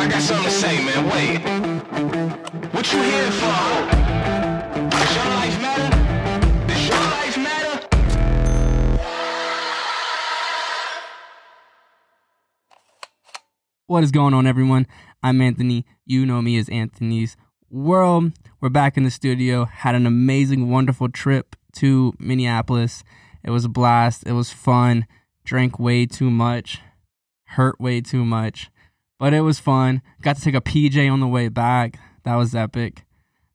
I got something to say, man. Wait. What you here for? Does your life matter? Does your life matter? What is going on, everyone? I'm Anthony. You know me as Anthony's World. We're back in the studio. Had an amazing, wonderful trip to Minneapolis. It was a blast. It was fun. Drank way too much. Hurt way too much. But it was fun. Got to take a PJ on the way back. That was epic.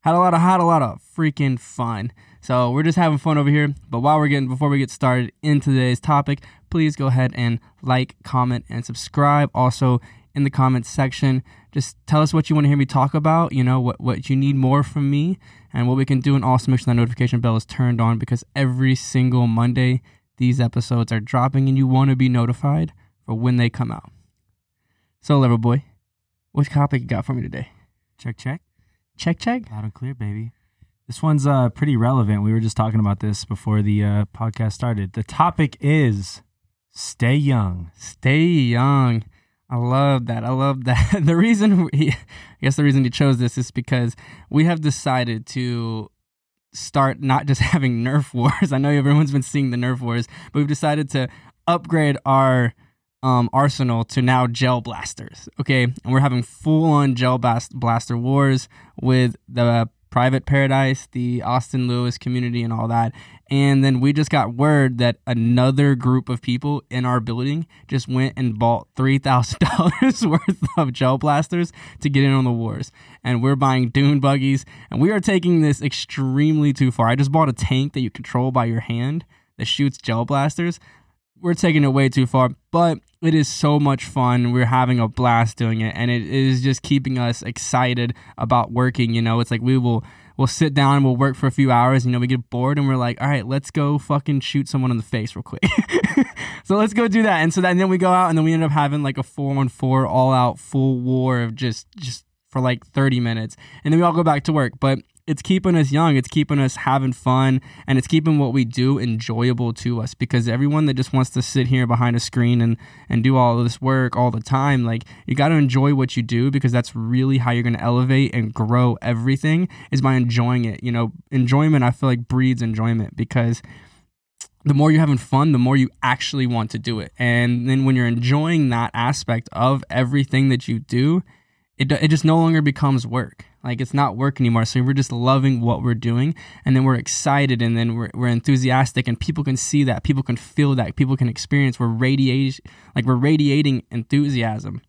Had a lot of had a lot of freaking fun. So we're just having fun over here. But while we're getting before we get started in today's topic, please go ahead and like, comment, and subscribe. Also in the comments section, just tell us what you want to hear me talk about, you know, what, what you need more from me and what we can do. And also make sure that notification bell is turned on because every single Monday these episodes are dropping and you want to be notified for when they come out. So, Level Boy, what topic you got for me today? Check, check. Check, check. Loud and clear, baby. This one's uh, pretty relevant. We were just talking about this before the uh, podcast started. The topic is stay young. Stay young. I love that. I love that. the reason we, I guess the reason you chose this is because we have decided to start not just having Nerf wars. I know everyone's been seeing the Nerf wars, but we've decided to upgrade our um, arsenal to now gel blasters. Okay, and we're having full on gel blast- blaster wars with the private paradise, the Austin Lewis community, and all that. And then we just got word that another group of people in our building just went and bought three thousand dollars worth of gel blasters to get in on the wars. And we're buying dune buggies, and we are taking this extremely too far. I just bought a tank that you control by your hand that shoots gel blasters we're taking it way too far, but it is so much fun. We're having a blast doing it, and it is just keeping us excited about working. You know, it's like we will we'll sit down and we'll work for a few hours. You know, we get bored and we're like, all right, let's go fucking shoot someone in the face real quick. so let's go do that. And so that, and then we go out and then we end up having like a four on four all out full war of just just for like 30 minutes and then we all go back to work but it's keeping us young it's keeping us having fun and it's keeping what we do enjoyable to us because everyone that just wants to sit here behind a screen and and do all this work all the time like you got to enjoy what you do because that's really how you're going to elevate and grow everything is by enjoying it you know enjoyment i feel like breeds enjoyment because the more you're having fun, the more you actually want to do it. And then when you're enjoying that aspect of everything that you do, it, it just no longer becomes work. Like it's not work anymore. So we're just loving what we're doing and then we're excited and then we're, we're enthusiastic and people can see that. People can feel that. People can experience. We're radiating, like we're radiating enthusiasm.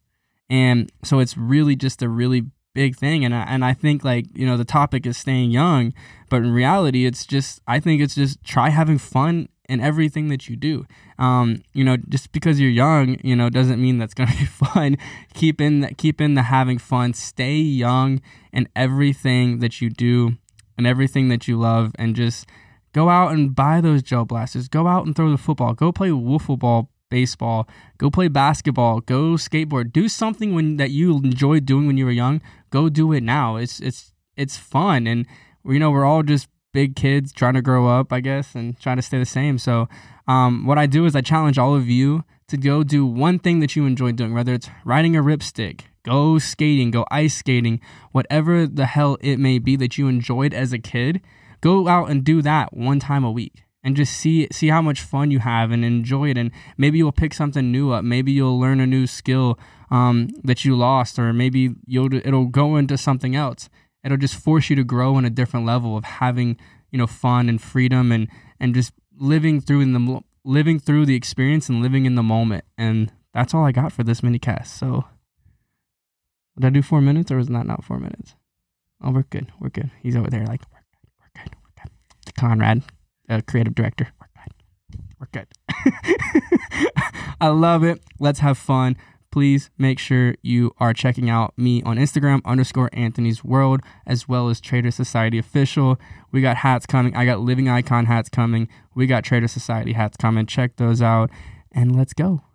And so it's really just a really big thing. And I, and I think like, you know, the topic is staying young, but in reality, it's just, I think it's just try having fun in everything that you do. Um, you know, just because you're young, you know, doesn't mean that's gonna be fun. keep in that, keep in the having fun. Stay young in everything that you do and everything that you love, and just go out and buy those gel blasters. Go out and throw the football. Go play wiffle ball, baseball. Go play basketball. Go skateboard. Do something when that you enjoyed doing when you were young. Go do it now. It's it's it's fun, and you know we're all just big kids trying to grow up, I guess, and trying to stay the same. So, um, what I do is I challenge all of you to go do one thing that you enjoy doing, whether it's riding a ripstick, go skating, go ice skating, whatever the hell it may be that you enjoyed as a kid. Go out and do that one time a week and just see see how much fun you have and enjoy it and maybe you'll pick something new up maybe you'll learn a new skill um, that you lost or maybe you'll it'll go into something else it'll just force you to grow in a different level of having you know fun and freedom and and just living through in the living through the experience and living in the moment. And that's all i got for this mini cast. So did i do four minutes or was that not four minutes? Oh we're good. We're good. He's over there like we're good. We're good. We're good. Conrad uh, creative director. We're good. We're good. I love it. Let's have fun please make sure you are checking out me on Instagram underscore Anthony's World as well as Trader Society Official. We got hats coming. I got Living Icon hats coming. We got Trader Society hats coming. Check those out and let's go.